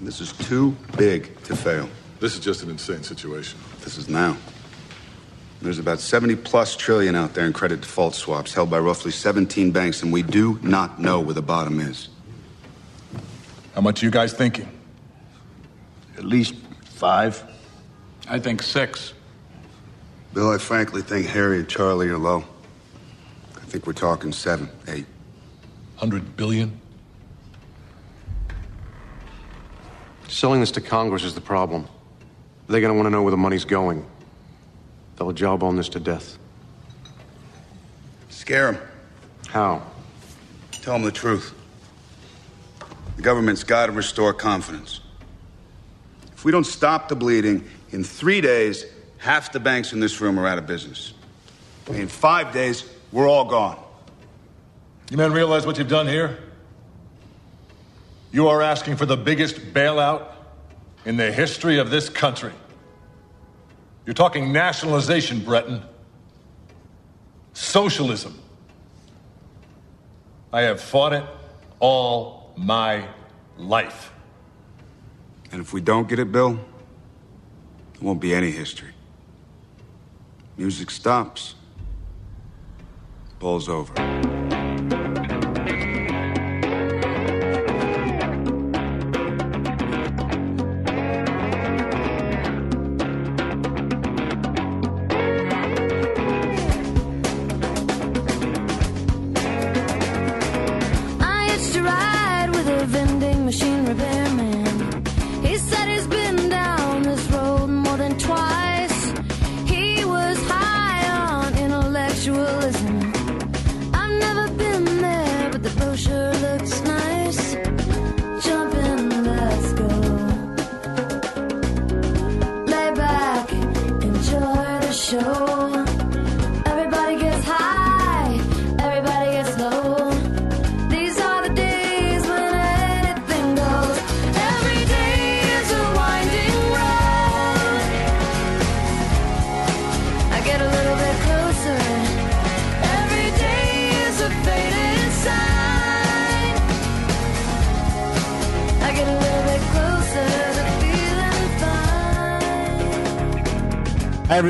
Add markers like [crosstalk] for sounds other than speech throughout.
This is too big to fail. This is just an insane situation. This is now. There's about 70 plus trillion out there in credit default swaps held by roughly 17 banks, and we do not know where the bottom is. How much are you guys thinking? At least five. I think six. Bill, I frankly think Harry and Charlie are low. I think we're talking seven, eight. Hundred billion? Selling this to Congress is the problem. They're going to want to know where the money's going. They'll job on this to death. Scare them. How? Tell them the truth. The government's got to restore confidence. If we don't stop the bleeding, in three days, half the banks in this room are out of business. In five days, we're all gone. You men realize what you've done here? You are asking for the biggest bailout in the history of this country. You're talking nationalization, Bretton. Socialism. I have fought it all my life. And if we don't get it, Bill, there won't be any history. Music stops. Ball's over.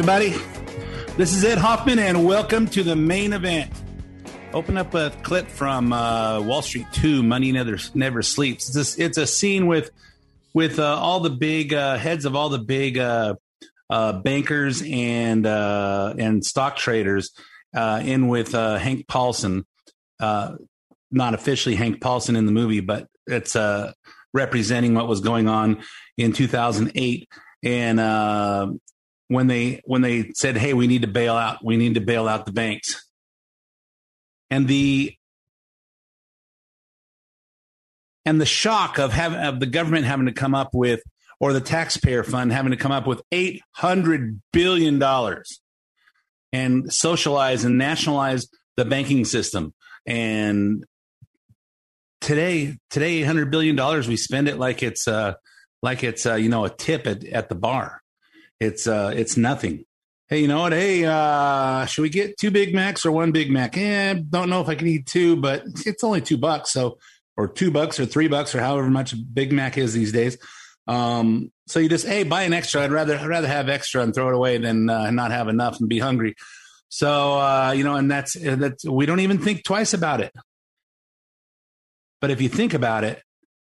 Everybody. This is Ed Hoffman, and welcome to the main event. Open up a clip from uh, Wall Street 2, Money Never, Never Sleeps. It's a, it's a scene with with uh, all the big uh, heads of all the big uh, uh, bankers and uh, and stock traders in with Hank Paulson. Not officially Hank Paulson in the movie, but it's representing what was going on in 2008. And uh, when they when they said, "Hey, we need to bail out. We need to bail out the banks," and the and the shock of having of the government having to come up with or the taxpayer fund having to come up with eight hundred billion dollars and socialize and nationalize the banking system and today today 800 billion dollars we spend it like it's uh like it's uh you know a tip at, at the bar it's uh it's nothing. Hey you know what? Hey uh should we get two big macs or one big mac? Eh don't know if i can eat two but it's only two bucks so or two bucks or three bucks or however much big mac is these days. Um so you just hey buy an extra. I'd rather i'd rather have extra and throw it away than uh, not have enough and be hungry. So uh you know and that's that's we don't even think twice about it. But if you think about it,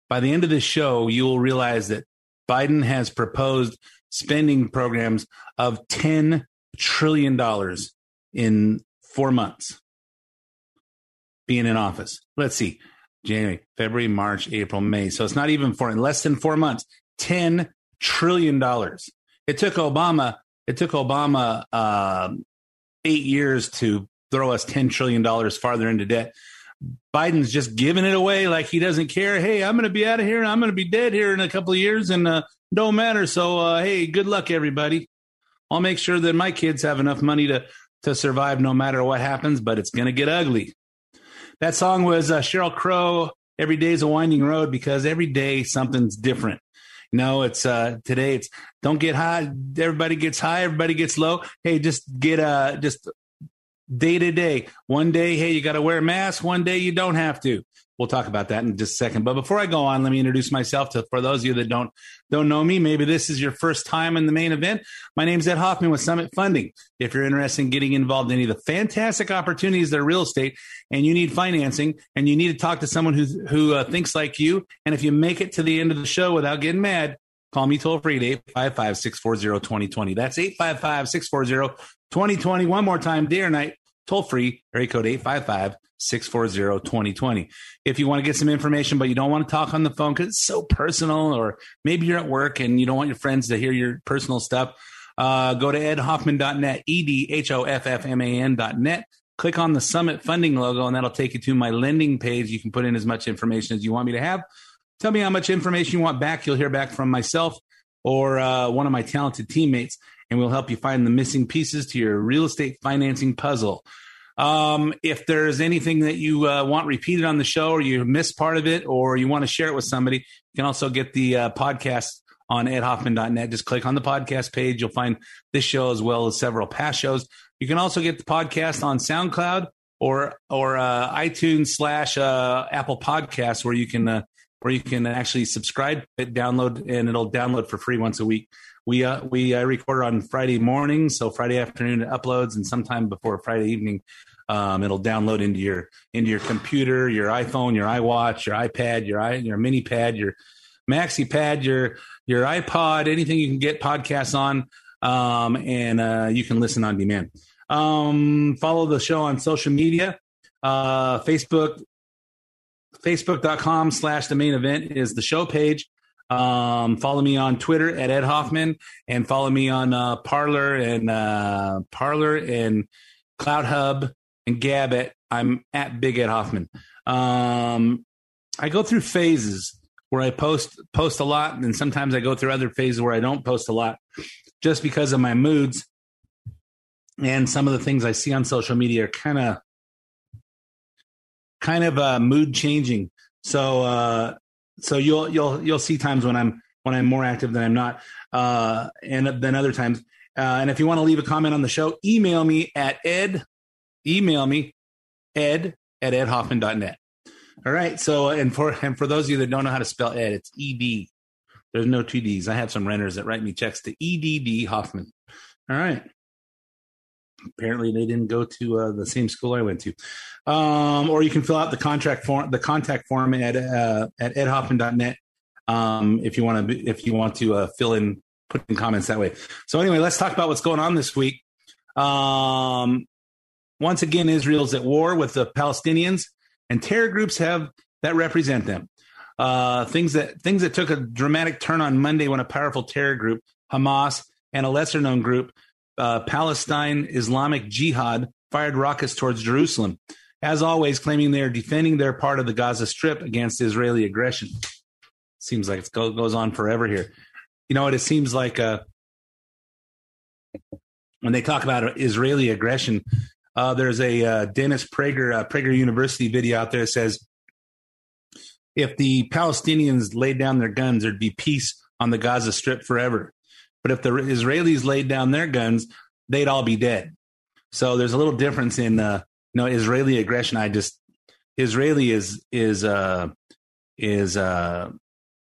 by the end of this show, you will realize that Biden has proposed spending programs of $10 trillion in four months being in office. Let's see January, February, March, April, May. So it's not even four, in less than four months, $10 trillion. It took Obama, it took Obama um eight years to throw us $10 trillion farther into debt Biden's just giving it away like he doesn't care. Hey, I'm going to be out of here. I'm going to be dead here in a couple of years, and uh, don't matter. So, uh, hey, good luck, everybody. I'll make sure that my kids have enough money to to survive no matter what happens. But it's to get ugly. That song was uh, Sheryl Crow. Every day is a winding road because every day something's different. You no, know, it's uh today it's don't get high. Everybody gets high, everybody gets low. Hey, just get uh just day to day. One day, hey, you got to wear a mask. One day, you don't have to. We'll talk about that in just a second. But before I go on, let me introduce myself to for those of you that don't don't know me. Maybe this is your first time in the main event. My name is Ed Hoffman with Summit Funding. If you're interested in getting involved in any of the fantastic opportunities that are real estate, and you need financing, and you need to talk to someone who who uh, thinks like you, and if you make it to the end of the show without getting mad, Call me toll free at 855 640 2020. That's 855 640 2020. One more time, day or night, toll free, area code 855 640 2020. If you want to get some information, but you don't want to talk on the phone because it's so personal, or maybe you're at work and you don't want your friends to hear your personal stuff, uh, go to edhoffman.net, E D H O F F M A N.net. Click on the Summit Funding logo, and that'll take you to my lending page. You can put in as much information as you want me to have. Tell me how much information you want back. You'll hear back from myself or uh, one of my talented teammates, and we'll help you find the missing pieces to your real estate financing puzzle. Um, if there's anything that you uh, want repeated on the show, or you missed part of it, or you want to share it with somebody, you can also get the uh, podcast on edhoffman.net. Just click on the podcast page. You'll find this show as well as several past shows. You can also get the podcast on SoundCloud or or uh, iTunes slash uh, Apple Podcasts, where you can uh, where you can actually subscribe, download, and it'll download for free once a week. We uh, we uh, record on Friday morning, so Friday afternoon it uploads, and sometime before Friday evening, um, it'll download into your into your computer, your iPhone, your iWatch, your iPad, your i your mini pad, your maxi pad, your your iPod, anything you can get podcasts on, um, and uh, you can listen on demand. Um, follow the show on social media, uh, Facebook, facebook.com slash the main event is the show page. Um, follow me on Twitter at Ed Hoffman and follow me on uh, Parler and uh, Parler and CloutHub and Gab I'm at Big Ed Hoffman. Um, I go through phases where I post post a lot, and sometimes I go through other phases where I don't post a lot, just because of my moods and some of the things I see on social media are kind of kind of uh, mood changing. So uh, so you'll you'll you'll see times when I'm when I'm more active than I'm not, uh, and then other times. Uh, and if you want to leave a comment on the show, email me at ed, email me ed at edhoffman.net. All right. So and for and for those of you that don't know how to spell ed, it's ed. There's no two D's. I have some renters that write me checks to EDD Hoffman. All right apparently they didn't go to uh, the same school I went to. Um, or you can fill out the contract form, the contact form at uh, at edhoffman.net um, if you want to if you want to uh, fill in put in comments that way. So anyway, let's talk about what's going on this week. Um, once again, Israel's at war with the Palestinians, and terror groups have that represent them. Uh, things that things that took a dramatic turn on Monday when a powerful terror group, Hamas, and a lesser known group uh, Palestine Islamic Jihad fired rockets towards Jerusalem, as always, claiming they are defending their part of the Gaza Strip against Israeli aggression. Seems like it goes on forever here. You know what? It seems like uh, when they talk about Israeli aggression, uh, there's a uh, Dennis Prager, uh, Prager University video out there that says if the Palestinians laid down their guns, there'd be peace on the Gaza Strip forever. But if the Israelis laid down their guns, they'd all be dead. So there's a little difference in uh, you know Israeli aggression. I just Israeli is is uh, is uh,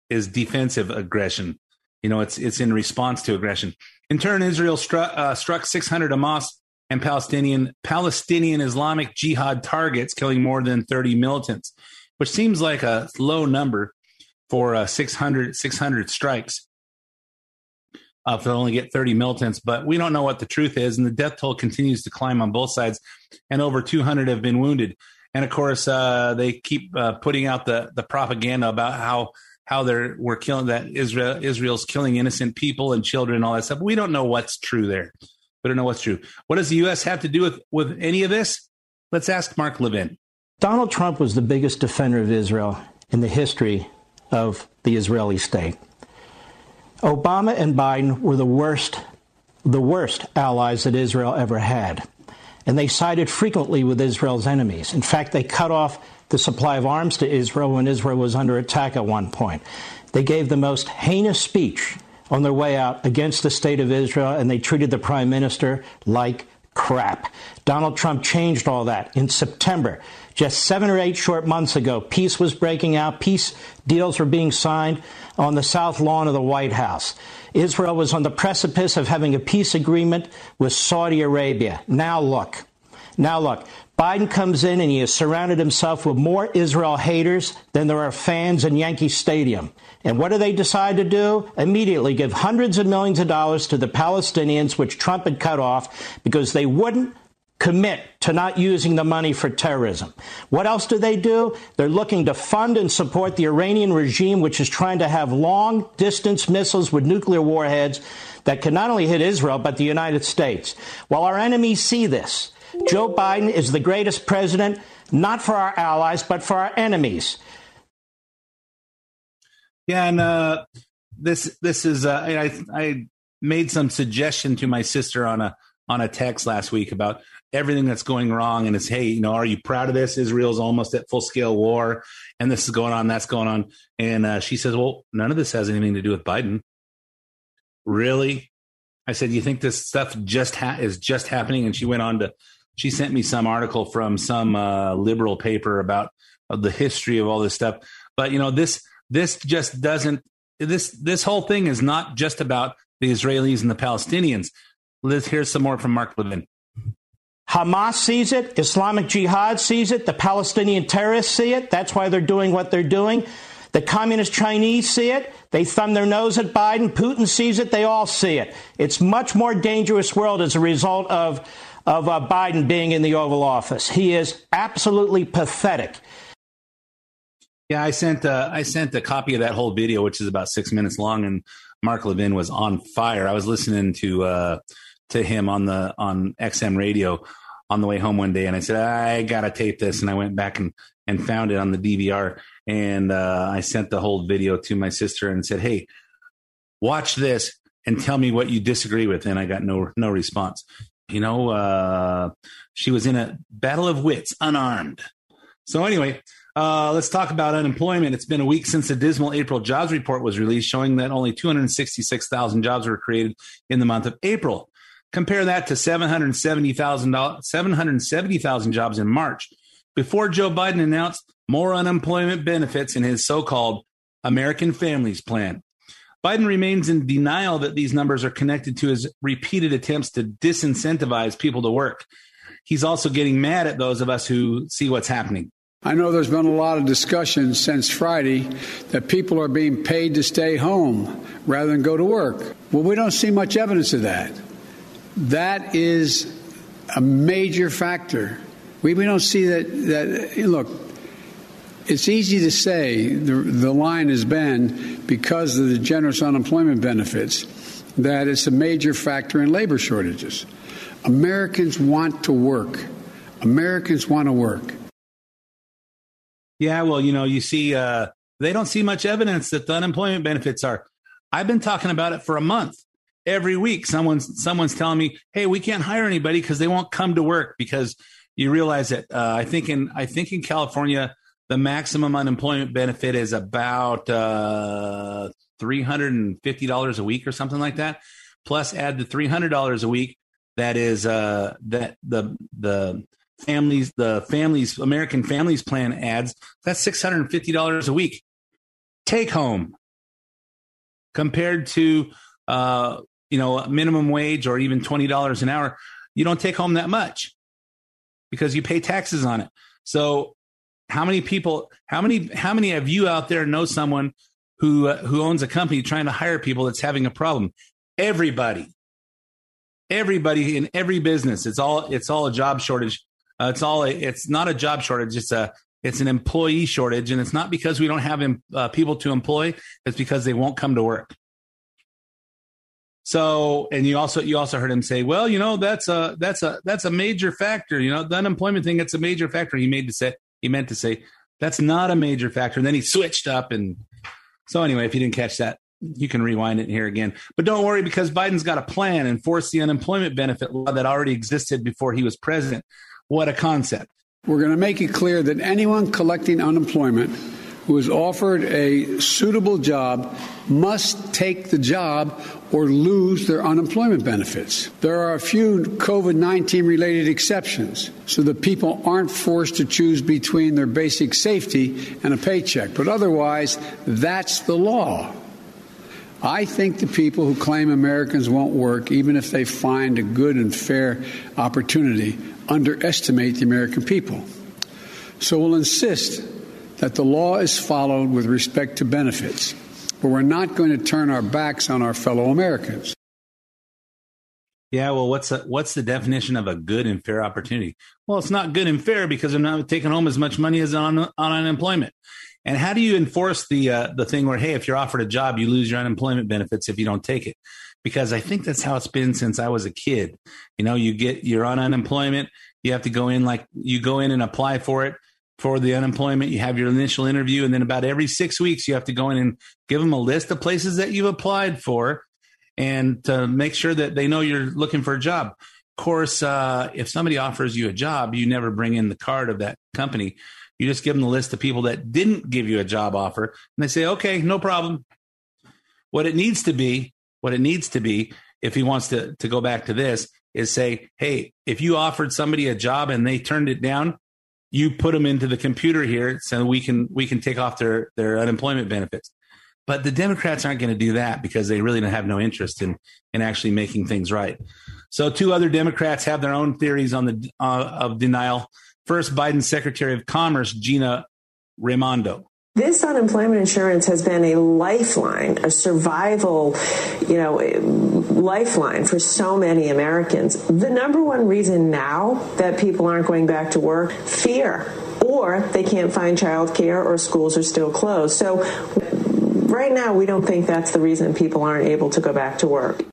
is defensive aggression. You know, it's it's in response to aggression. In turn, Israel struck uh, struck 600 Hamas and Palestinian Palestinian Islamic Jihad targets, killing more than 30 militants, which seems like a low number for uh, 600 600 strikes uh, if they only get 30 militants. But we don't know what the truth is. And the death toll continues to climb on both sides, and over 200 have been wounded. And of course, uh, they keep uh, putting out the, the propaganda about how how they're we're killing that Israel Israel's killing innocent people and children and all that stuff. We don't know what's true there. We don't know what's true. What does the U.S. have to do with with any of this? Let's ask Mark Levin. Donald Trump was the biggest defender of Israel in the history of the Israeli state. Obama and Biden were the worst, the worst allies that Israel ever had. And they sided frequently with Israel's enemies. In fact, they cut off the supply of arms to Israel when Israel was under attack at one point. They gave the most heinous speech on their way out against the state of Israel, and they treated the prime minister like crap. Donald Trump changed all that in September. Just seven or eight short months ago, peace was breaking out. Peace deals were being signed on the south lawn of the White House. Israel was on the precipice of having a peace agreement with Saudi Arabia. Now look. Now look. Biden comes in and he has surrounded himself with more Israel haters than there are fans in Yankee Stadium. And what do they decide to do? Immediately give hundreds of millions of dollars to the Palestinians, which Trump had cut off because they wouldn't commit to not using the money for terrorism. What else do they do? They're looking to fund and support the Iranian regime, which is trying to have long distance missiles with nuclear warheads that can not only hit Israel, but the United States. While our enemies see this, Joe Biden is the greatest president, not for our allies, but for our enemies. Yeah, and uh, this this is uh, I I made some suggestion to my sister on a on a text last week about everything that's going wrong and it's hey you know are you proud of this? Israel's almost at full scale war and this is going on that's going on. And uh, she says well none of this has anything to do with biden. Really? I said you think this stuff just ha- is just happening? And she went on to she sent me some article from some uh, liberal paper about uh, the history of all this stuff. But you know this this just doesn't this this whole thing is not just about the israelis and the palestinians. Let's hear some more from mark levin Hamas sees it, Islamic Jihad sees it, the Palestinian terrorists see it. That's why they're doing what they're doing. The communist Chinese see it. They thumb their nose at Biden. Putin sees it. They all see it. It's much more dangerous world as a result of of uh, Biden being in the Oval Office. He is absolutely pathetic. Yeah, I sent uh, I sent a copy of that whole video, which is about six minutes long, and Mark Levin was on fire. I was listening to uh, to him on the on XM radio on the way home one day, and I said I gotta tape this, and I went back and and found it on the DVR, and uh, I sent the whole video to my sister and said, "Hey, watch this and tell me what you disagree with." And I got no no response. You know, uh, she was in a battle of wits, unarmed. So anyway, uh, let's talk about unemployment. It's been a week since the dismal April jobs report was released, showing that only 266,000 jobs were created in the month of April. Compare that to 770,000 770,000 jobs in March before Joe Biden announced more unemployment benefits in his so-called American Families Plan. Biden remains in denial that these numbers are connected to his repeated attempts to disincentivize people to work. He's also getting mad at those of us who see what's happening. I know there's been a lot of discussion since Friday that people are being paid to stay home rather than go to work. Well, we don't see much evidence of that. That is a major factor. We, we don't see that, that. Look, it's easy to say the, the line has been because of the generous unemployment benefits that it's a major factor in labor shortages. Americans want to work. Americans want to work. Yeah, well, you know, you see, uh, they don't see much evidence that the unemployment benefits are. I've been talking about it for a month every week someone's someone's telling me, "Hey, we can't hire anybody because they won't come to work." Because you realize that uh, I think in I think in California the maximum unemployment benefit is about uh, three hundred and fifty dollars a week or something like that. Plus, add the three hundred dollars a week that is uh, that the the families the families American Families Plan adds. That's six hundred and fifty dollars a week take home compared to uh, you know, minimum wage or even $20 an hour, you don't take home that much because you pay taxes on it. So how many people, how many, how many of you out there know someone who, uh, who owns a company trying to hire people that's having a problem? Everybody, everybody in every business. It's all, it's all a job shortage. Uh, it's all, a, it's not a job shortage. It's a, it's an employee shortage. And it's not because we don't have uh, people to employ. It's because they won't come to work. So, and you also you also heard him say, well, you know, that's a that's a that's a major factor. You know, the unemployment thing. It's a major factor. He made to say He meant to say that's not a major factor. And then he switched up. And so, anyway, if you didn't catch that, you can rewind it here again. But don't worry because Biden's got a plan and force the unemployment benefit law that already existed before he was president. What a concept. We're going to make it clear that anyone collecting unemployment who is offered a suitable job must take the job or lose their unemployment benefits. There are a few COVID 19 related exceptions so that people aren't forced to choose between their basic safety and a paycheck. But otherwise, that's the law. I think the people who claim Americans won't work, even if they find a good and fair opportunity, underestimate the American people. So we'll insist that the law is followed with respect to benefits, but we're not going to turn our backs on our fellow Americans. Yeah, well, what's a, what's the definition of a good and fair opportunity? Well, it's not good and fair because I'm not taking home as much money as on on unemployment. And how do you enforce the uh, the thing where hey, if you're offered a job, you lose your unemployment benefits if you don't take it? Because I think that's how it's been since I was a kid. You know, you get you're on unemployment, you have to go in like you go in and apply for it for the unemployment. You have your initial interview, and then about every six weeks, you have to go in and give them a list of places that you've applied for, and to make sure that they know you're looking for a job. Of course, uh, if somebody offers you a job, you never bring in the card of that company. You just give them the list of people that didn't give you a job offer, and they say, "Okay, no problem." What it needs to be, what it needs to be, if he wants to to go back to this, is say, "Hey, if you offered somebody a job and they turned it down, you put them into the computer here so we can we can take off their their unemployment benefits. But the democrats aren't going to do that because they really don't have no interest in in actually making things right. So two other democrats have their own theories on the uh, of denial. First biden's secretary of commerce gina raimondo this unemployment insurance has been a lifeline, a survival, you know, lifeline for so many Americans. The number one reason now that people aren't going back to work, fear, or they can't find childcare or schools are still closed. So right now we don't think that's the reason people aren't able to go back to work.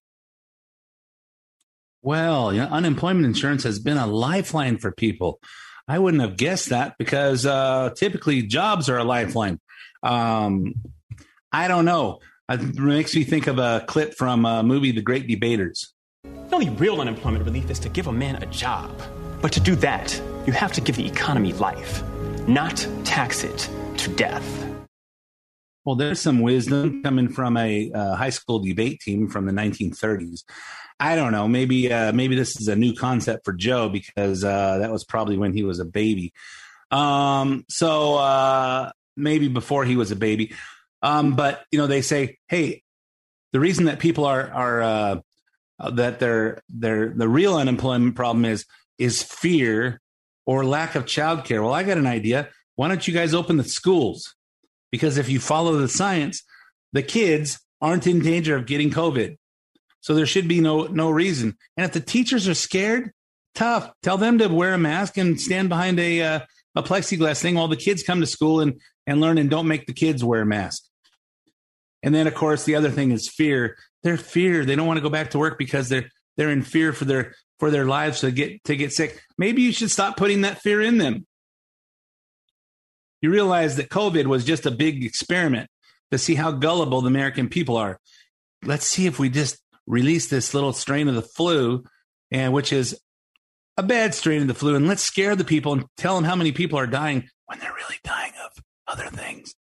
Well, you know, unemployment insurance has been a lifeline for people. I wouldn't have guessed that because uh, typically jobs are a lifeline. Um, I don't know. It makes me think of a clip from a movie, The Great Debaters. The only real unemployment relief is to give a man a job. But to do that, you have to give the economy life, not tax it to death. Well, there's some wisdom coming from a uh, high school debate team from the 1930s. I don't know. Maybe uh, maybe this is a new concept for Joe because uh, that was probably when he was a baby. Um, so uh, maybe before he was a baby. Um, but you know, they say, hey, the reason that people are are uh, that they're they're the real unemployment problem is is fear or lack of childcare. Well, I got an idea. Why don't you guys open the schools? Because if you follow the science, the kids aren't in danger of getting COVID. So there should be no no reason. And if the teachers are scared, tough. Tell them to wear a mask and stand behind a uh, a plexiglass thing while the kids come to school and and learn and don't make the kids wear a mask. And then of course the other thing is fear. They're fear. They don't want to go back to work because they're they're in fear for their for their lives to get to get sick. Maybe you should stop putting that fear in them. You realize that COVID was just a big experiment to see how gullible the American people are. Let's see if we just release this little strain of the flu, and which is a bad strain of the flu, and let's scare the people and tell them how many people are dying when they're really dying of other things.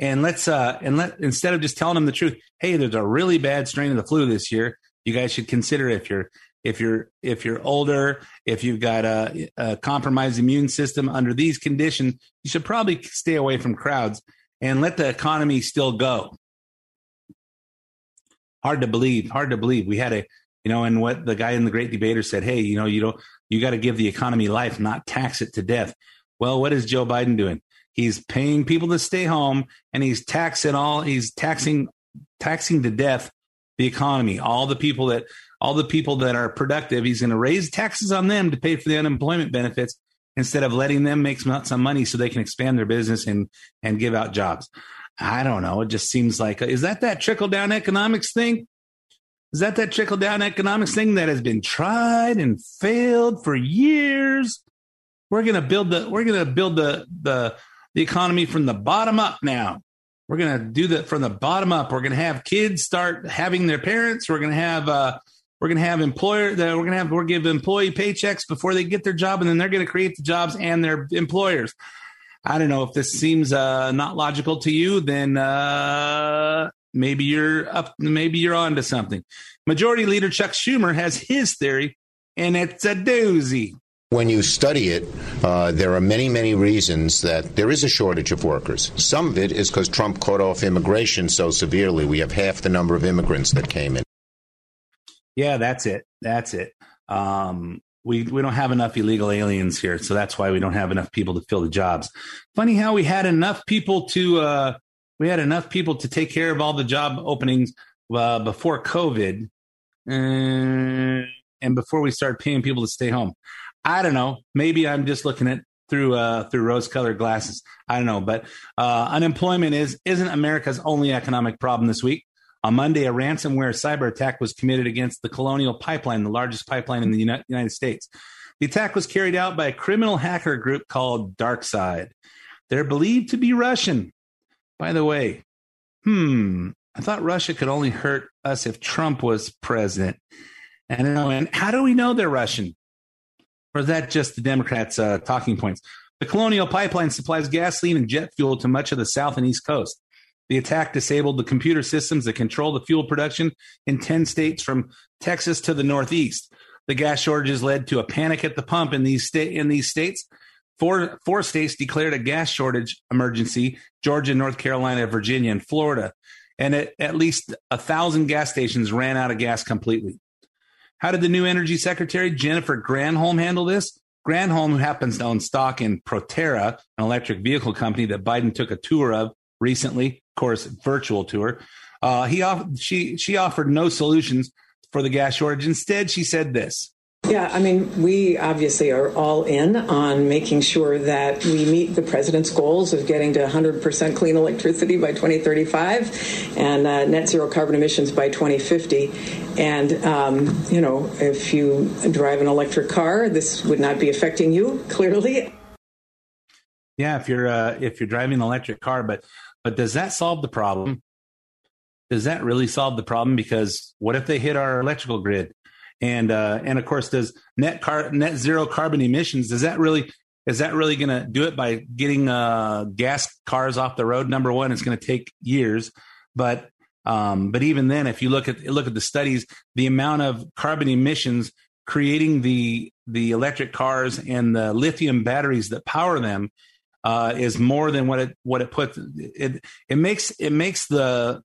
And let's uh and let instead of just telling them the truth, hey, there's a really bad strain of the flu this year. You guys should consider if you're if you're if you're older, if you've got a, a compromised immune system under these conditions, you should probably stay away from crowds and let the economy still go hard to believe, hard to believe. We had a, you know, and what the guy in the great debater said, hey, you know, you don't, you got to give the economy life, not tax it to death. Well, what is Joe Biden doing? He's paying people to stay home and he's taxing all, he's taxing, taxing to death the economy, all the people that, all the people that are productive. He's going to raise taxes on them to pay for the unemployment benefits instead of letting them make some, some money so they can expand their business and, and give out jobs. I don't know. It just seems like is that that trickle down economics thing? Is that that trickle down economics thing that has been tried and failed for years? We're to build the we're to build the the the economy from the bottom up now. We're to do that from the bottom up. We're to have kids start having their parents. We're to have uh, we're to have employer that we're to have we're give employee paychecks before they get their job, and then they're to create the jobs and their employers. I don't know if this seems uh, not logical to you. Then uh, maybe you're up. Maybe you're onto something. Majority Leader Chuck Schumer has his theory, and it's a doozy. When you study it, uh, there are many, many reasons that there is a shortage of workers. Some of it is because Trump cut off immigration so severely. We have half the number of immigrants that came in. Yeah, that's it. That's it. Um, we we don't have enough illegal aliens here, so that's why we don't have enough people to fill the jobs. Funny how we had enough people to uh, we had enough people to take care of all the job openings uh, before COVID, uh, and before we started paying people to stay home. I don't know. Maybe I'm just looking at through uh, through rose colored glasses. I don't know, but uh, unemployment is isn't America's only economic problem this week. On Monday, a ransomware cyber attack was committed against the Colonial Pipeline, the largest pipeline in the United States. The attack was carried out by a criminal hacker group called DarkSide. They're believed to be Russian. By the way, hmm, I thought Russia could only hurt us if Trump was president. And, and how do we know they're Russian? Or is that just the Democrats' uh, talking points? The Colonial Pipeline supplies gasoline and jet fuel to much of the South and East Coast. The attack disabled the computer systems that control the fuel production in 10 states from Texas to the Northeast. The gas shortages led to a panic at the pump in these, sta- in these states. Four, four states declared a gas shortage emergency Georgia, North Carolina, Virginia, and Florida. And at, at least a thousand gas stations ran out of gas completely. How did the new energy secretary, Jennifer Granholm, handle this? Granholm, who happens to own stock in Proterra, an electric vehicle company that Biden took a tour of recently, of course, virtual tour. Uh, he off- she she offered no solutions for the gas shortage. Instead, she said this. Yeah, I mean, we obviously are all in on making sure that we meet the president's goals of getting to 100% clean electricity by 2035 and uh, net zero carbon emissions by 2050. And, um, you know, if you drive an electric car, this would not be affecting you, clearly. Yeah, if you're uh, if you're driving an electric car, but but does that solve the problem? Does that really solve the problem? Because what if they hit our electrical grid? And uh, and of course, does net car net zero carbon emissions? Does that really is that really going to do it by getting uh, gas cars off the road? Number one, it's going to take years, but um, but even then, if you look at look at the studies, the amount of carbon emissions creating the the electric cars and the lithium batteries that power them uh, is more than what it what it puts. It it makes it makes the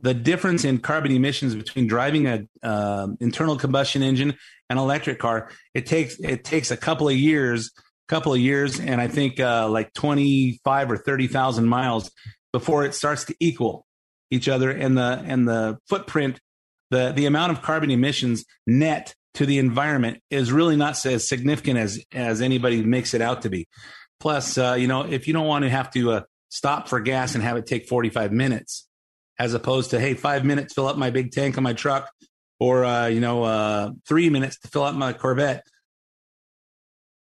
the difference in carbon emissions between driving a uh, internal combustion engine and electric car. It takes it takes a couple of years couple of years and i think uh, like 25 or 30,000 miles before it starts to equal each other and the and the footprint the the amount of carbon emissions net to the environment is really not as significant as as anybody makes it out to be Plus, uh, you know, if you don't want to have to uh, stop for gas and have it take 45 minutes, as opposed to, hey, five minutes, fill up my big tank on my truck, or, uh, you know, uh, three minutes to fill up my Corvette,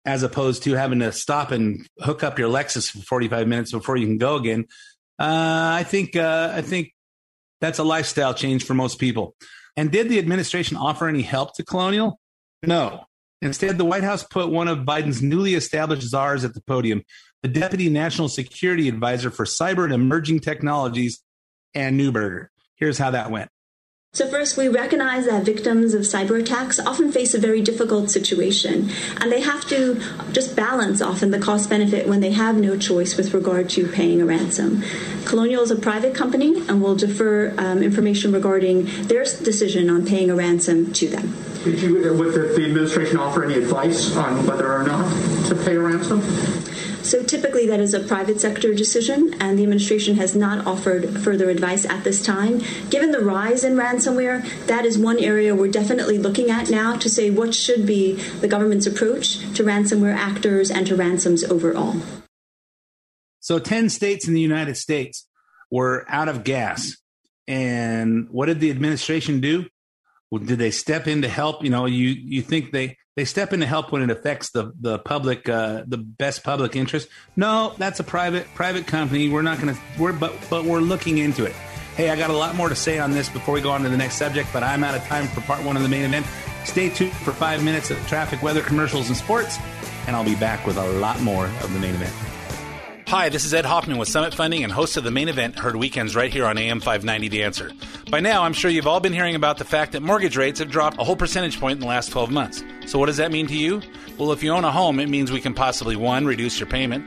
as opposed to having to stop and hook up your Lexus for 45 minutes before you can go again. Uh, I think, uh, I think that's a lifestyle change for most people. And did the administration offer any help to Colonial? No. Instead, the White House put one of Biden's newly established czars at the podium, the Deputy National Security Advisor for Cyber and Emerging Technologies, Anne Neuberger. Here's how that went. So, first, we recognize that victims of cyber attacks often face a very difficult situation, and they have to just balance often the cost benefit when they have no choice with regard to paying a ransom. Colonial is a private company and will defer um, information regarding their decision on paying a ransom to them. Did you, would the, the administration offer any advice on whether or not to pay a ransom? So typically that is a private sector decision, and the administration has not offered further advice at this time. Given the rise in ransomware, that is one area we're definitely looking at now to say what should be the government's approach to ransomware actors and to ransoms overall. So 10 states in the United States were out of gas. And what did the administration do? Did they step in to help? You know, you you think they they step in to help when it affects the the public uh, the best public interest? No, that's a private private company. We're not going to we're but but we're looking into it. Hey, I got a lot more to say on this before we go on to the next subject, but I'm out of time for part one of the main event. Stay tuned for five minutes of traffic, weather, commercials, and sports, and I'll be back with a lot more of the main event. Hi, this is Ed Hoffman with Summit Funding and host of the main event, heard weekends right here on AM 590 The Answer. By now, I'm sure you've all been hearing about the fact that mortgage rates have dropped a whole percentage point in the last 12 months. So, what does that mean to you? Well, if you own a home, it means we can possibly one, reduce your payment,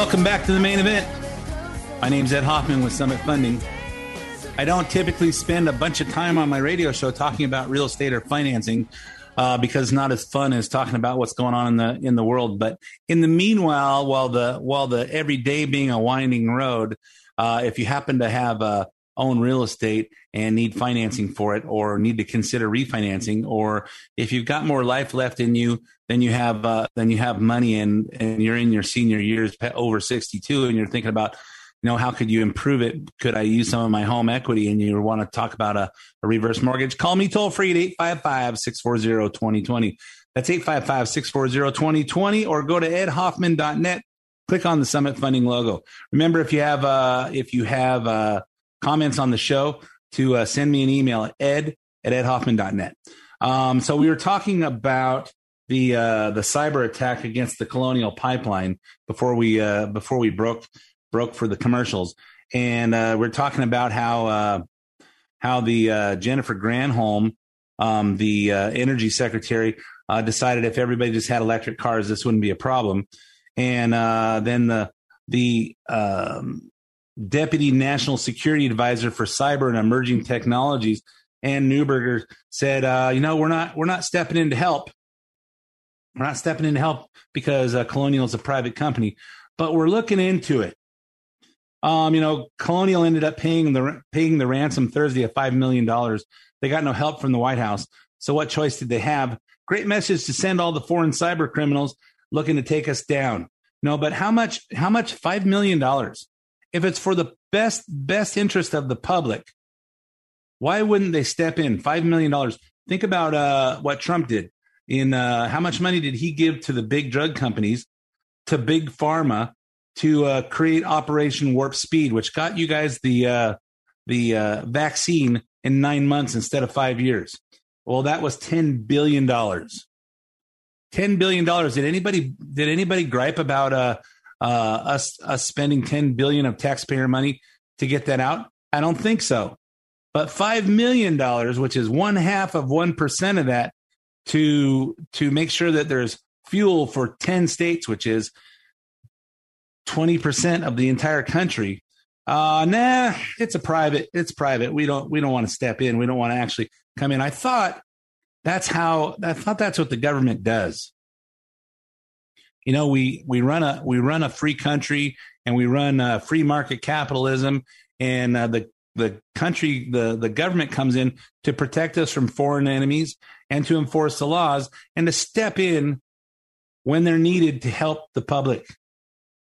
Welcome back to the main event. My name's Ed Hoffman with Summit Funding. I don't typically spend a bunch of time on my radio show talking about real estate or financing uh, because it's not as fun as talking about what's going on in the in the world. But in the meanwhile, while the while the everyday being a winding road, uh, if you happen to have uh, own real estate and need financing for it, or need to consider refinancing, or if you've got more life left in you than you have uh, than you have money, and and you're in your senior years, over sixty two, and you're thinking about you know, how could you improve it? Could I use some of my home equity? And you want to talk about a, a reverse mortgage? Call me toll free at 855 640 2020. That's 855 640 2020 or go to edhoffman.net. Click on the Summit Funding logo. Remember, if you have uh, if you have uh, comments on the show, to uh, send me an email at ed at edhoffman.net. Um, so we were talking about the uh, the cyber attack against the Colonial Pipeline before we uh, before we broke broke for the commercials, and uh, we're talking about how uh, how the uh, Jennifer Granholm, um, the uh, energy secretary, decided if everybody just had electric cars, this wouldn't be a problem, and then the the um, deputy national security advisor for cyber and emerging technologies, Anne Neuberger, said, uh, "You know, we're not we're not stepping in to help. We're not stepping in to help because uh, Colonial is a private company, but we're looking into it." Um, you know, Colonial ended up paying the paying the ransom Thursday of five million dollars. They got no help from the White House. So what choice did they have? Great message to send all the foreign cyber criminals looking to take us down. No, but how much? How much? Five million dollars. If it's for the best best interest of the public, why wouldn't they step in? Five million dollars. Think about uh, what Trump did. In uh, how much money did he give to the big drug companies, to big pharma, to uh, create Operation Warp Speed, which got you guys the uh, the uh, vaccine in nine months instead of five years. Well, that was ten billion dollars. Ten billion dollars. Did anybody did anybody gripe about uh, us us spending ten billion of taxpayer money to get that out? I don't think so. But five million dollars, which is one half of one percent of that, to to make sure that there's fuel for ten states, which is 20% of the entire country uh nah it's a private it's private we don't we don't want to step in we don't want to actually come in i thought that's how i thought that's what the government does you know we we run a we run a free country and we run uh, free market capitalism and uh, the the country the the government comes in to protect us from foreign enemies and to enforce the laws and to step in when they're needed to help the public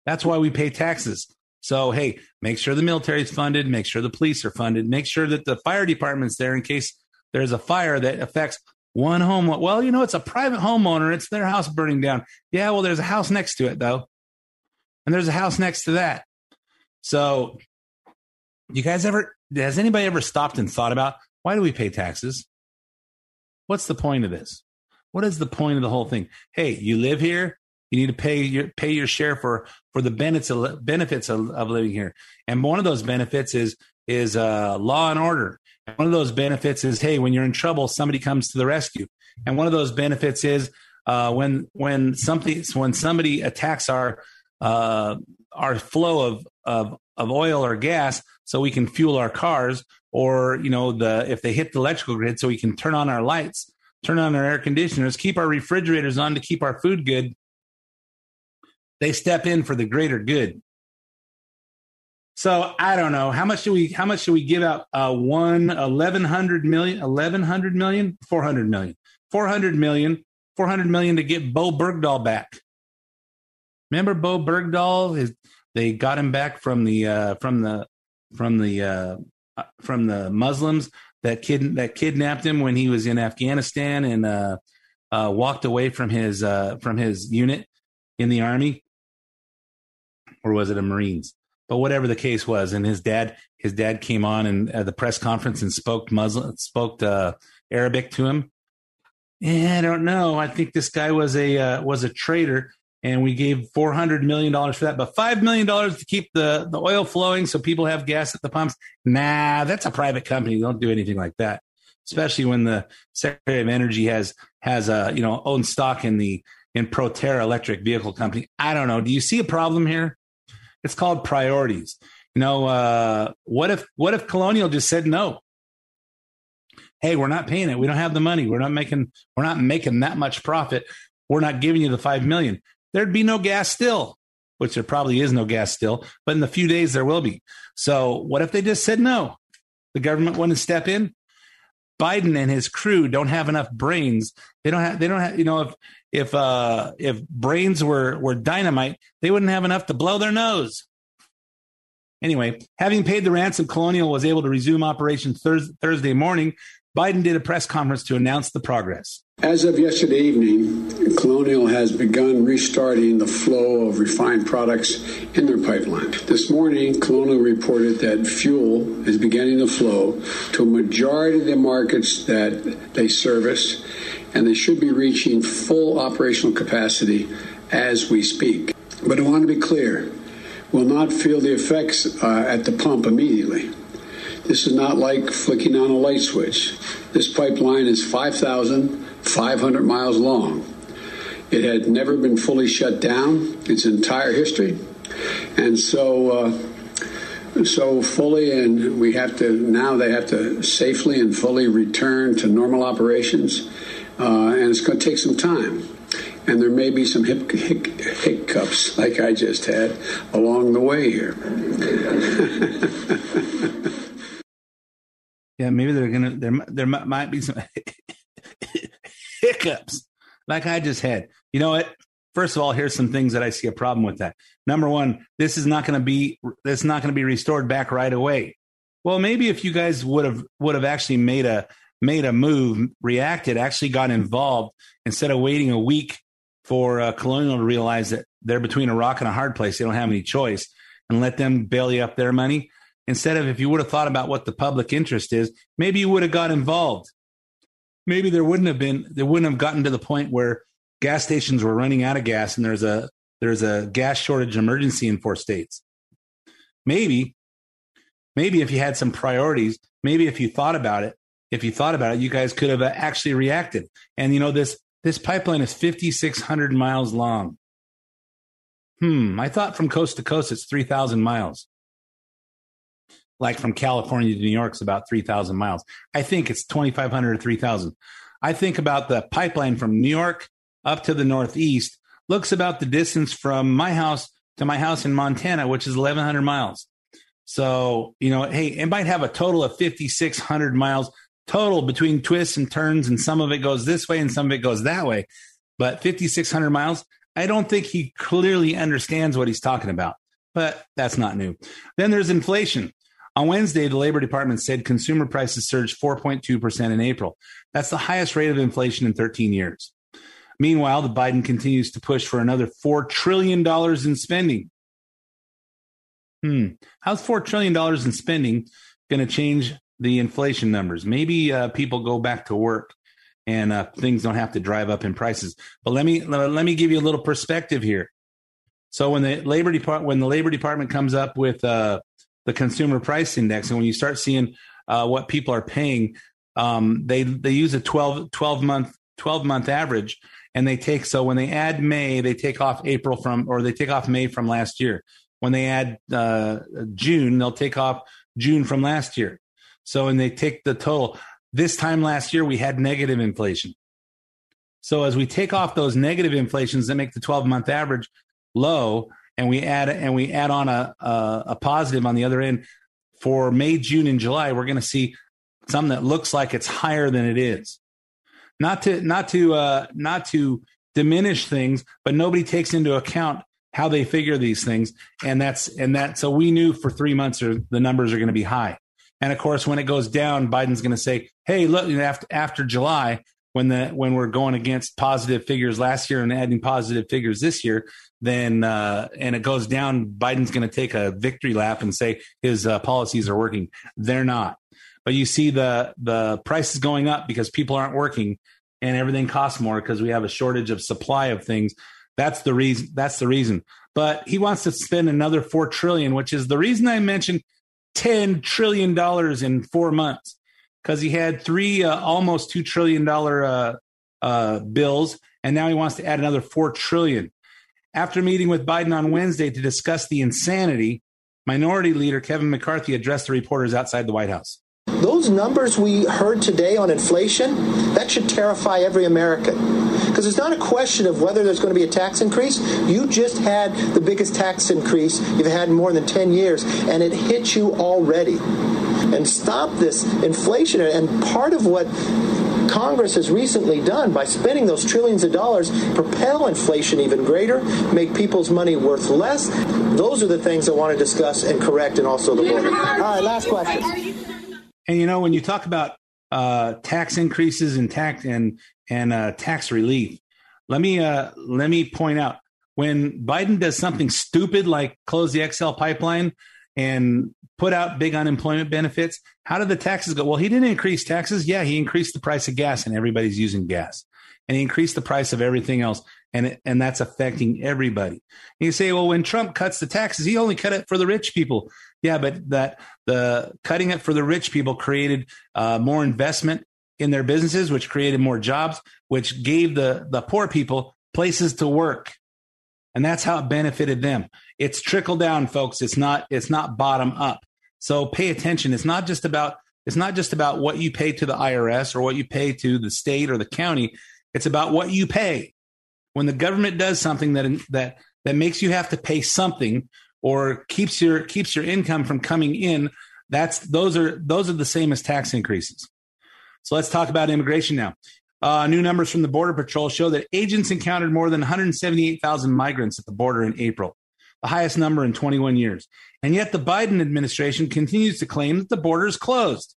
that's why we pay taxes. So, hey, make sure the military is funded, make sure the police are funded, make sure that the fire department's there in case there's a fire that affects One home. Well, you know, it's a private homeowner. It's their house burning down. Yeah, well, there's a house next to it, though. And there's a house next to that. So, you guys ever, has anybody ever stopped and thought about why do we pay taxes? What's the point of this? What is the point of the whole thing? Hey, you live here. You need to pay your pay your share for for the benefits of benefits of, of living here. And one of those benefits is is uh, law and order. One of those benefits is hey, when you're in trouble, somebody comes to the rescue. And one of those benefits is uh, when when something when somebody attacks our uh, our flow of, of of oil or gas, so we can fuel our cars, or you know the if they hit the electrical grid, so we can turn on our lights, turn on our air conditioners, keep our refrigerators on to keep our food good. They step in for the greater good. So I don't know how much do we how much do we give out? Uh, one eleven hundred million, eleven hundred million, four hundred million, four hundred million, four hundred million to get Bowe Bergdahl back. Remember Bowe Bergdahl? His, they got him back from the uh, from the from the uh, from the Muslims that kid that kidnapped him when he was in Afghanistan and uh, uh, walked away from his uh, from his unit in the army, or was it a Marines? But whatever the case was, and his dad his dad came on and the press conference and spoke Muslim spoke uh, Arabic to him. Yeah, I don't know. I think this guy was a uh, was a traitor, and we gave four hundred million dollars for that, but five million dollars to keep the the oil flowing so people have gas at the pumps. Nah, that's a private company. Don't do anything like that, especially when the Secretary of Energy has has a you know owns stock in the in Proterra Electric Vehicle Company. I don't know. Do you see a problem here? It's called priorities. You know, uh, what if what if Colonial just said no? Hey, we're not paying it. We don't have the money. We're not making we're not making that much profit. We're not giving you the five million. There'd be no gas still, which there probably is no gas still, but in a few days there will be. So what if they just said no? The government wouldn't step in. Biden and his crew don't have enough brains. They don't have. They don't have. You know, if if uh, if brains were were dynamite, they wouldn't have enough to blow their nose. Anyway, having paid the ransom, Colonial was able to resume operation Thurs- Thursday morning. Biden did a press conference to announce the progress. As of yesterday evening, Colonial has begun restarting the flow of refined products in their pipeline. This morning, Colonial reported that fuel is beginning to flow to a majority of the markets that they service, and they should be reaching full operational capacity as we speak. But I want to be clear we will not feel the effects uh, at the pump immediately. This is not like flicking on a light switch. This pipeline is 5,500 miles long. It had never been fully shut down its entire history. And so, uh, so fully, and we have to now they have to safely and fully return to normal operations. Uh, and it's going to take some time. And there may be some hic- hic- hiccups, like I just had, along the way here. [laughs] Yeah, maybe they're gonna there there might, be some [laughs] hiccups like I just had. You know what? First of all, here's some things that I see a problem with that. Number one, this is not going to be this is not going to be restored back right away. Well, maybe if you guys would have would have actually made a made a move, reacted, actually got involved instead of waiting a week for uh, Colonial to realize that they're between a rock and a hard place. They don't have any choice, and let them bail you up their money instead of if you would have thought about what the public interest is, maybe you would have got involved. Maybe there wouldn't have been there wouldn't have gotten to the point where gas stations were running out of gas and there's a there's a gas shortage emergency in four states. Maybe maybe if you had some priorities, maybe if you thought about it, if you thought about it, you guys could have actually reacted. And you know this this pipeline is 5600 miles long. Hmm, I thought from coast to coast it's 3000 miles like from California to New York is about 3,000 miles. I think it's 2,500 or 3,000. I think about the pipeline from New York up to the Northeast looks about the distance from my house to my house in Montana, which is 1,100 miles. So, you know, hey, it might have a total of 5,600 miles total between twists and turns, and some of it goes this way and some of it goes that way. But 5,600 miles, I don't think he clearly understands what he's talking about, but that's not new. Then there's inflation. On Wednesday, the Labor Department said consumer prices surged 4.2% in April. That's the highest rate of inflation in 13 years. Meanwhile, the Biden continues to push for another $4 trillion in spending. Hmm. How's $4 trillion in spending going to change the inflation numbers? Maybe uh, people go back to work and uh, things don't have to drive up in prices. But let me let me give you a little perspective here. So when the labor department when the labor department comes up with uh, the consumer price index, and when you start seeing uh, what people are paying, um, they they use a 12, 12 month twelve month average, and they take so when they add May, they take off April from or they take off May from last year. When they add uh, June, they'll take off June from last year. So and they take the total. This time last year, we had negative inflation. So as we take off those negative inflations that make the 12 month average low, and we add and we add on a, a, a positive on the other end for May, June, and July, we're going to see something that looks like it's higher than it is. Not to not to uh, not to diminish things, but nobody takes into account how they figure these things, and that's and that. So we knew for three months or the numbers are going to be high. And of course, when it goes down, Biden's going to say, "Hey, look, after after July, when the when we're going against positive figures last year and adding positive figures this year, then uh, and it goes down, Biden's going to take a victory lap and say his uh, policies are working. They're not. But you see the the prices going up because people aren't working and everything costs more because we have a shortage of supply of things. That's the reason. That's the reason. But he wants to spend another four trillion, which is the reason I mentioned ten trillion dollars in four months because he had three uh, almost two trillion dollar uh, uh, bills, and now he wants to add another four trillion. After meeting with Biden on Wednesday to discuss the insanity, Minority Leader Kevin McCarthy addressed the reporters outside the White House. Those numbers we heard today on inflation, that should terrify every American. Because it's not a question of whether there's going to be a tax increase. You just had the biggest tax increase you've had in more than 10 years, and it hit you already. And stop this inflation. And part of what Congress has recently done by spending those trillions of dollars, propel inflation even greater, make people's money worth less. Those are the things I want to discuss and correct, and also the border. All right, last question. And you know, when you talk about uh, tax increases and tax and and uh, tax relief, let me uh, let me point out when Biden does something stupid like close the XL pipeline and put out big unemployment benefits, how did the taxes go? Well, he didn't increase taxes. Yeah, he increased the price of gas, and everybody's using gas, and he increased the price of everything else, and and that's affecting everybody. And you say, well, when Trump cuts the taxes, he only cut it for the rich people. Yeah, but that the cutting it for the rich people created uh, more investment in their businesses, which created more jobs, which gave the the poor people places to work, and that's how it benefited them. It's trickle down, folks. It's not it's not bottom up. So pay attention. It's not just about it's not just about what you pay to the IRS or what you pay to the state or the county. It's about what you pay. When the government does something that that that makes you have to pay something or keeps your keeps your income from coming in that's those are those are the same as tax increases. So let's talk about immigration now. Uh, new numbers from the border patrol show that agents encountered more than 178000 migrants at the border in april the highest number in 21 years. And yet the biden administration continues to claim that the border is closed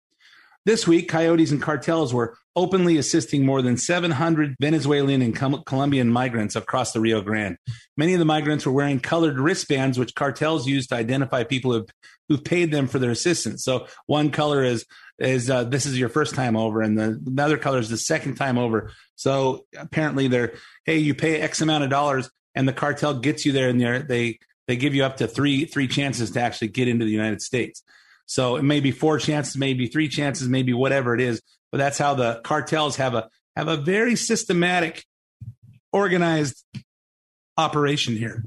this week, coyotes and cartels were openly assisting more than 700 Venezuelan and Colombian migrants across the Rio Grande. Many of the migrants were wearing colored wristbands, which cartels use to identify people who've, who've paid them for their assistance. So one color is is uh, this is your first time over, and the other color is the second time over. So apparently, they're hey, you pay X amount of dollars, and the cartel gets you there, and they they give you up to three three chances to actually get into the United States. So it may be four chances, maybe three chances, maybe whatever it is. But that's how the cartels have a have a very systematic, organized operation here.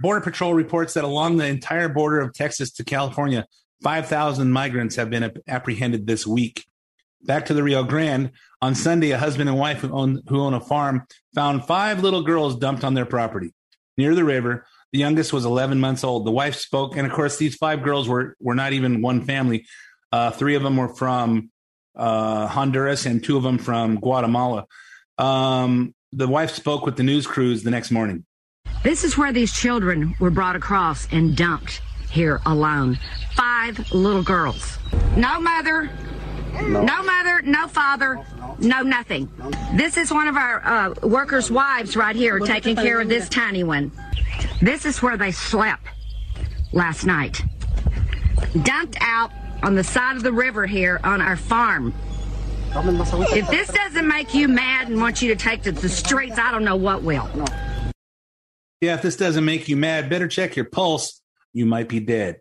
Border Patrol reports that along the entire border of Texas to California, 5,000 migrants have been apprehended this week. Back to the Rio Grande, on Sunday, a husband and wife who own, who own a farm found five little girls dumped on their property near the river the youngest was 11 months old. The wife spoke, and of course, these five girls were were not even one family. Uh, three of them were from uh, Honduras, and two of them from Guatemala. Um, the wife spoke with the news crews the next morning. This is where these children were brought across and dumped here alone. Five little girls. No mother, No. no, mother, no father, no nothing. This is one of our uh, workers' wives right here taking care of this tiny one. This is where they slept last night. Dumped out on the side of the river here on our farm. If this doesn't make you mad and want you to take to the streets, I don't know what will. Yeah, if this doesn't make you mad, better check your pulse. You might be dead.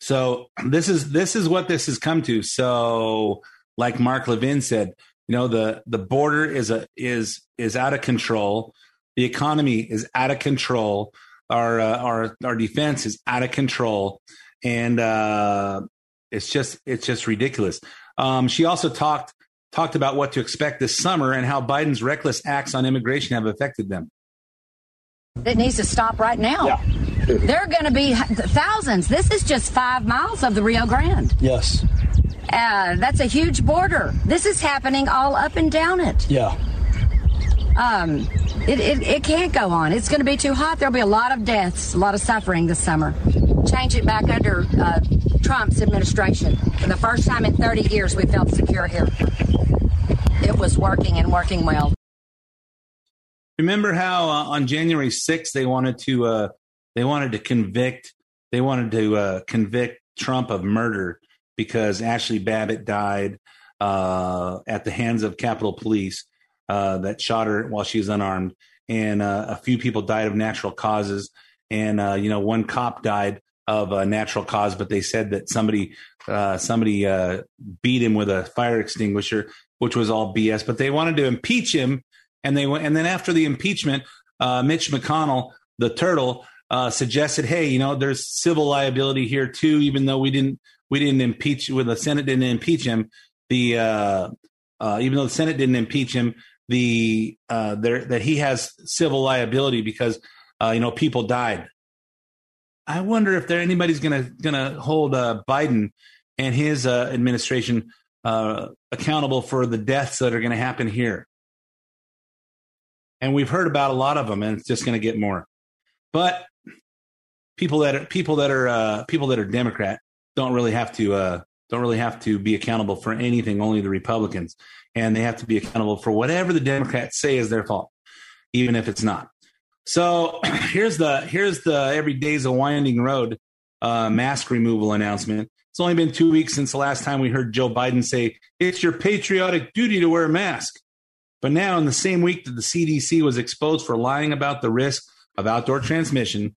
So this is this is what this has come to. So, like Mark Levin said, you know the the border is a is is out of control. The economy is out of control. Our uh, our our defense is out of control, and uh, it's just it's just ridiculous. Um, she also talked talked about what to expect this summer and how Biden's reckless acts on immigration have affected them. It needs to stop right now. Yeah. There are going to be thousands. This is just five miles of the Rio Grande. Yes. Uh, that's a huge border. This is happening all up and down it. Yeah. Um, it, it, it can't go on. It's going to be too hot. There'll be a lot of deaths, a lot of suffering this summer. Change it back under uh, Trump's administration. For the first time in 30 years, we felt secure here. It was working and working well. Remember how uh, on January 6th they wanted to uh, they wanted to convict they wanted to uh, convict Trump of murder because Ashley Babbitt died uh, at the hands of Capitol Police uh, that shot her while she was unarmed, and uh, a few people died of natural causes, and uh, you know one cop died of a natural cause, but they said that somebody uh, somebody uh, beat him with a fire extinguisher, which was all BS. But they wanted to impeach him, and they went, and then after the impeachment, Mitch McConnell, the turtle, suggested, hey, you know, there's civil liability here too, even though we didn't we didn't impeach, when the Senate didn't impeach him, the uh, uh, even though the Senate didn't impeach him, the uh, there that he has civil liability because uh, you know people died. I wonder if there anybody's gonna gonna hold uh, Biden and his uh, administration uh, accountable for the deaths that are going to happen here. And we've heard about a lot of them, and it's just going to get more. But people that are people that are uh, people that are Democrat don't really have to uh, don't really have to be accountable for anything. Only the Republicans, and they have to be accountable for whatever the Democrats say is their fault, even if it's not. So [clears throat] here's the here's the every day's a winding road uh, mask removal announcement. It's only been two weeks since the last time we heard Joe Biden say it's your patriotic duty to wear a mask. But now, in the same week that the CDC was exposed for lying about the risk of outdoor transmission,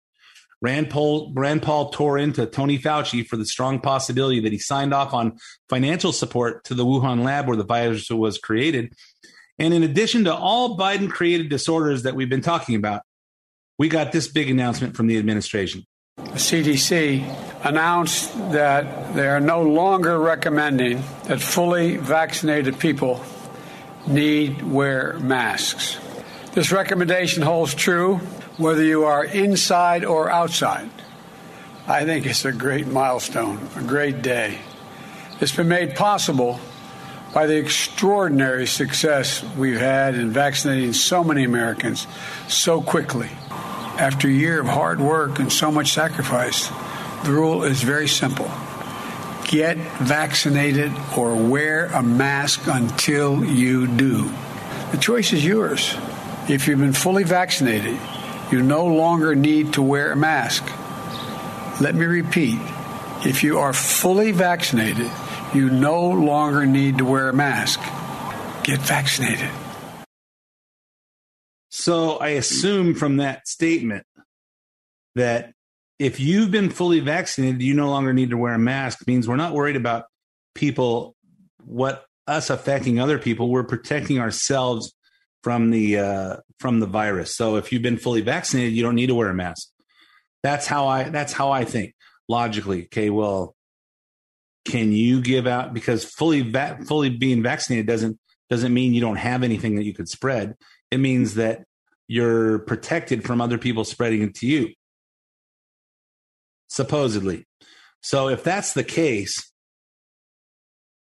Rand Paul, Rand Paul tore into Tony Fauci for the strong possibility that he signed off on financial support to the Wuhan lab where the virus was created. And in addition to all Biden created disorders that we've been talking about, we got this big announcement from the administration. The CDC announced that they are no longer recommending that fully vaccinated people need wear masks. This recommendation holds true whether you are inside or outside. I think it's a great milestone, a great day. It's been made possible by the extraordinary success we've had in vaccinating so many Americans so quickly. After a year of hard work and so much sacrifice, the rule is very simple get vaccinated or wear a mask until you do. The choice is yours. If you've been fully vaccinated, you no longer need to wear a mask. Let me repeat if you are fully vaccinated, you no longer need to wear a mask. Get vaccinated. So I assume from that statement that if you've been fully vaccinated, you no longer need to wear a mask. Means we're not worried about people, what us affecting other people. We're protecting ourselves from the uh, from the virus. So if you've been fully vaccinated, you don't need to wear a mask. That's how I that's how I think logically. Okay, well, can you give out because fully va- fully being vaccinated doesn't doesn't mean you don't have anything that you could spread. It means that you're protected from other people spreading it to you supposedly. So if that's the case,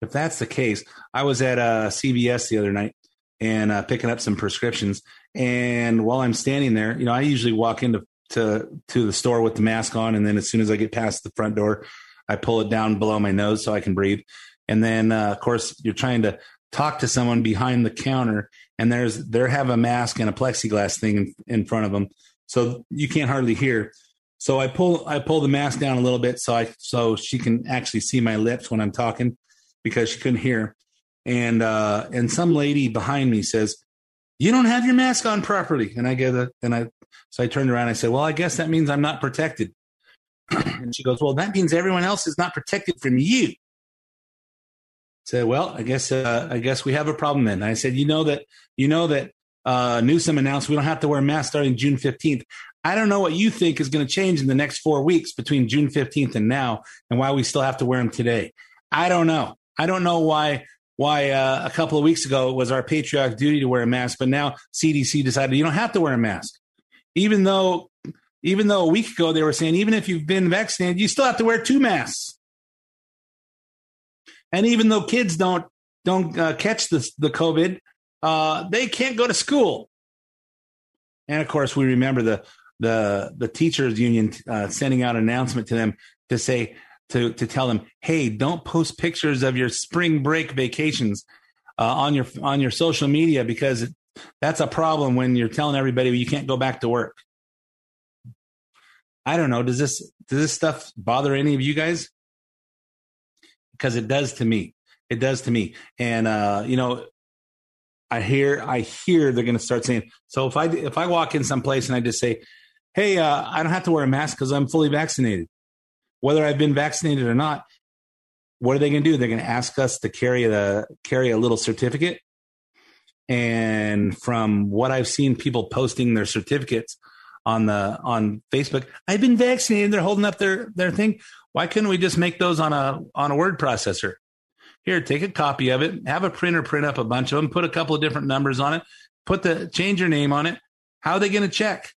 if that's the case, I was at uh, CVS the other night and uh, picking up some prescriptions. And while I'm standing there, you know, I usually walk into to to the store with the mask on, and then as soon as I get past the front door, I pull it down below my nose so I can breathe. And then, uh, of course, you're trying to talk to someone behind the counter, and there's they have a mask and a plexiglass thing in, in front of them, so you can't hardly hear. So I pull I pull the mask down a little bit so I so she can actually see my lips when I'm talking because she couldn't hear. And uh, and some lady behind me says, "You don't have your mask on properly." And I get it, and I so I turned around. I said, "Well, I guess that means I'm not protected." [clears throat] and she goes, "Well, that means everyone else is not protected from you." said, "Well, I guess uh, I guess we have a problem then." And I said, "You know that you know that uh, Newsom announced we don't have to wear masks starting June 15th. I don't know what you think is going to change in the next four weeks between June 15th and now, and why we still have to wear them today. I don't know. I don't know why why uh, a couple of weeks ago it was our patriotic duty to wear a mask, but now CDC decided you don't have to wear a mask, even though even though a week ago they were saying even if you've been vaccinated, you still have to wear two masks. And even though kids don't don't uh, catch the the COVID, uh, they can't go to school. And of course, we remember the the the teachers union uh, sending out an announcement to them to say to to tell them, hey, don't post pictures of your spring break vacations uh, on your on your social media because that's a problem when you're telling everybody you can't go back to work. I don't know. Does this does this stuff bother any of you guys? Because it does to me. It does to me. And uh, you know, I hear I hear they're going to start saying. So if I if I walk in someplace and I just say, "Hey, uh, I don't have to wear a mask because I'm fully vaccinated," whether I've been vaccinated or not, what are they going to do? They're going to ask us to carry the carry a little certificate. And from what I've seen, people posting their certificates on the on Facebook, I've been vaccinated. They're holding up their their thing. Why couldn't we just make those on a on a word processor? Here, take a copy of it, have a printer print up a bunch of them, put a couple of different numbers on it, put the change your name on it. How are they going to check?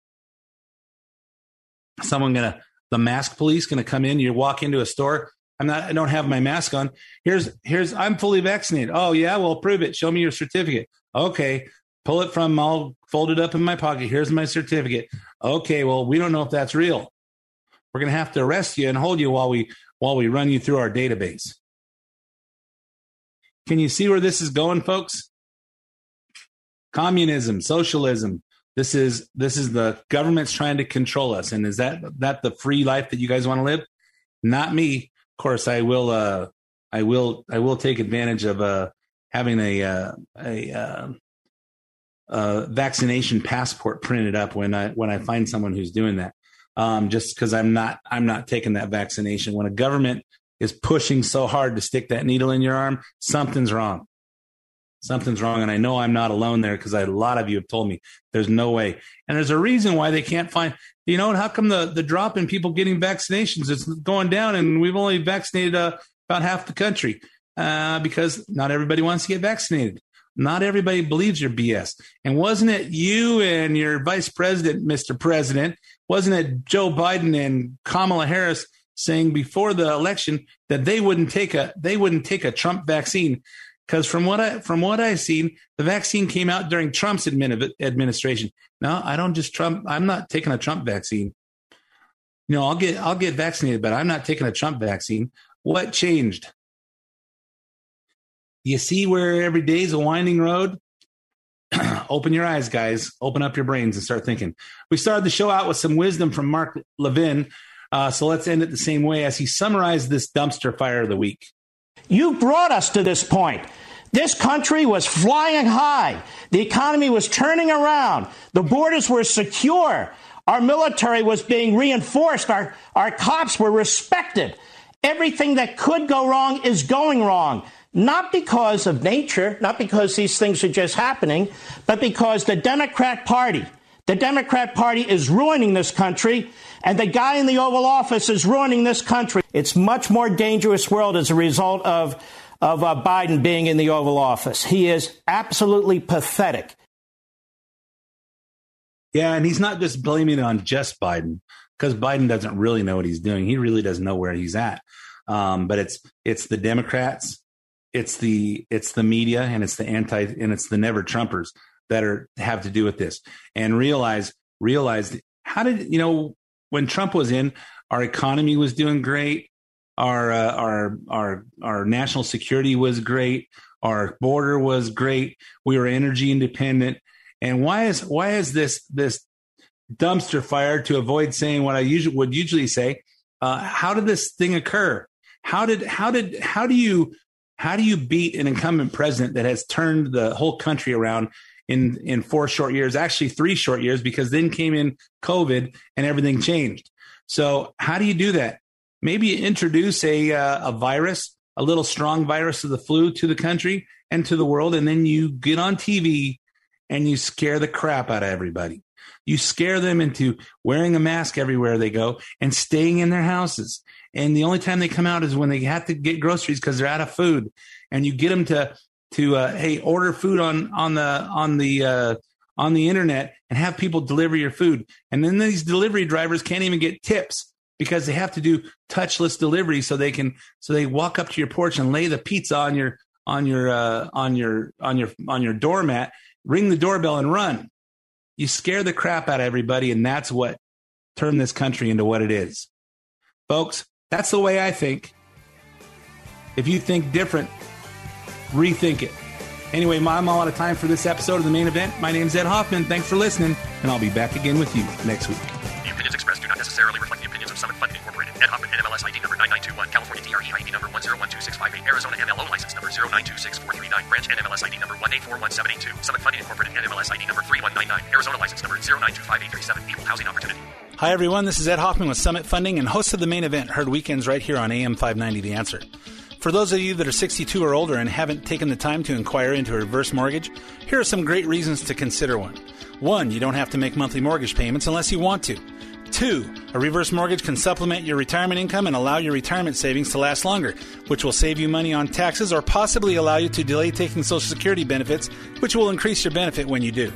Someone going to the mask police going to come in. You walk into a store. I'm not. I don't have my mask on. Here's here's. I'm fully vaccinated. Oh yeah, well prove it. Show me your certificate. Okay, pull it from. I'll fold it up in my pocket. Here's my certificate. Okay, well we don't know if that's real. We're going to have to arrest you and hold you while we while we run you through our database. Can you see where this is going, folks? Communism, socialism. This is this is the government's trying to control us. And is that that the free life that you guys want to live? Not me. Of course, I will. Uh, I will. I will take advantage of uh, having a uh, a uh, uh, vaccination passport printed up when I when I find someone who's doing that. Um, just because I'm not I'm not taking that vaccination. When a government is pushing so hard to stick that needle in your arm, something's wrong. Something's wrong. And I know I'm not alone there because a lot of you have told me there's no way. And there's a reason why they can't find, you know, how come the, the drop in people getting vaccinations is going down and we've only vaccinated uh, about half the country? Uh, because not everybody wants to get vaccinated. Not everybody believes your BS. And wasn't it you and your vice president, Mr. President? Wasn't it Joe Biden and Kamala Harris saying before the election that they wouldn't take a they wouldn't take a Trump vaccine because from what I from what I've seen, the vaccine came out during Trump's admin, administration. No, I don't just Trump. I'm not taking a Trump vaccine. You know, I'll get I'll get vaccinated, but I'm not taking a Trump vaccine. What changed? You see where every day is a winding road. [clears throat] Open your eyes, guys. Open up your brains and start thinking. We started the show out with some wisdom from Mark Levin, uh, so let's end it the same way as he summarized this dumpster fire of the week. You brought us to this point. This country was flying high. The economy was turning around. The borders were secure. Our military was being reinforced. Our, our cops were respected. Everything that could go wrong is going wrong. Not because of nature, not because these things are just happening, but because the Democrat Party, the Democrat Party is ruining this country and the guy in the Oval Office is ruining this country. It's much more dangerous world as a result of, of uh, Biden being in the Oval Office. He is absolutely pathetic. Yeah, and he's not just blaming it on just Biden because Biden doesn't really know what he's doing. He really doesn't know where he's at. Um, but it's it's the Democrats, it's the it's the media, and it's the anti and it's the never Trumpers that are have to do with this. And realize realize how did you know when Trump was in, our economy was doing great, our uh, our our our national security was great, our border was great, we were energy independent, and why is why is this this dumpster fire to avoid saying what I usually would usually say? Uh, how did this thing occur? How did how did how do you how do you beat an incumbent president that has turned the whole country around in in four short years? Actually, three short years because then came in COVID and everything changed. So how do you do that? Maybe introduce a uh, a virus, a little strong virus of the flu to the country and to the world, and then you get on TV and you scare the crap out of everybody. You scare them into wearing a mask everywhere they go and staying in their houses. And the only time they come out is when they have to get groceries because they're out of food. And you get them to to uh, hey order food on on the on the uh, on the internet and have people deliver your food. And then these delivery drivers can't even get tips because they have to do touchless delivery so they can so they walk up to your porch and lay the pizza on your on your uh, on your on your on your doormat, ring the doorbell and run. You scare the crap out of everybody, and that's what turned this country into what it is. Folks, that's the way I think. If you think different, rethink it. Anyway, I'm all out of time for this episode of the main event. My name's Ed Hoffman. Thanks for listening, and I'll be back again with you next week. The opinions expressed do not necessarily reflect the opinions of Summit Funding Incorporated. Ed Hoffman, NMLS ID number 9921, California DRE ID number 1012658, Arizona MLO license number 0926439, branch NMLS ID number 1841782, Summit Funding Incorporated, NMLS ID number 3199, Arizona license number 0925837, Equal Housing Opportunity. Hi, everyone. This is Ed Hoffman with Summit Funding and host of the main event, heard weekends right here on AM 590 The Answer. For those of you that are 62 or older and haven't taken the time to inquire into a reverse mortgage, here are some great reasons to consider one. One, you don't have to make monthly mortgage payments unless you want to. Two, a reverse mortgage can supplement your retirement income and allow your retirement savings to last longer, which will save you money on taxes or possibly allow you to delay taking Social Security benefits, which will increase your benefit when you do.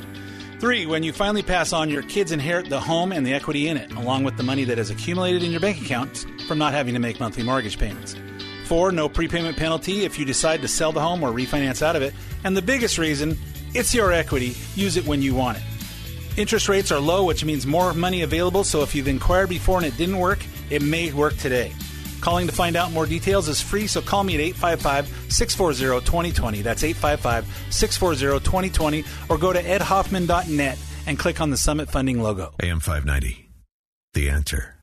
Three, when you finally pass on, your kids inherit the home and the equity in it, along with the money that has accumulated in your bank account from not having to make monthly mortgage payments. Four, no prepayment penalty if you decide to sell the home or refinance out of it. And the biggest reason, it's your equity. Use it when you want it. Interest rates are low, which means more money available, so if you've inquired before and it didn't work, it may work today. Calling to find out more details is free, so call me at 855 640 2020. That's 855 640 2020, or go to edhoffman.net and click on the Summit Funding logo. AM 590. The answer.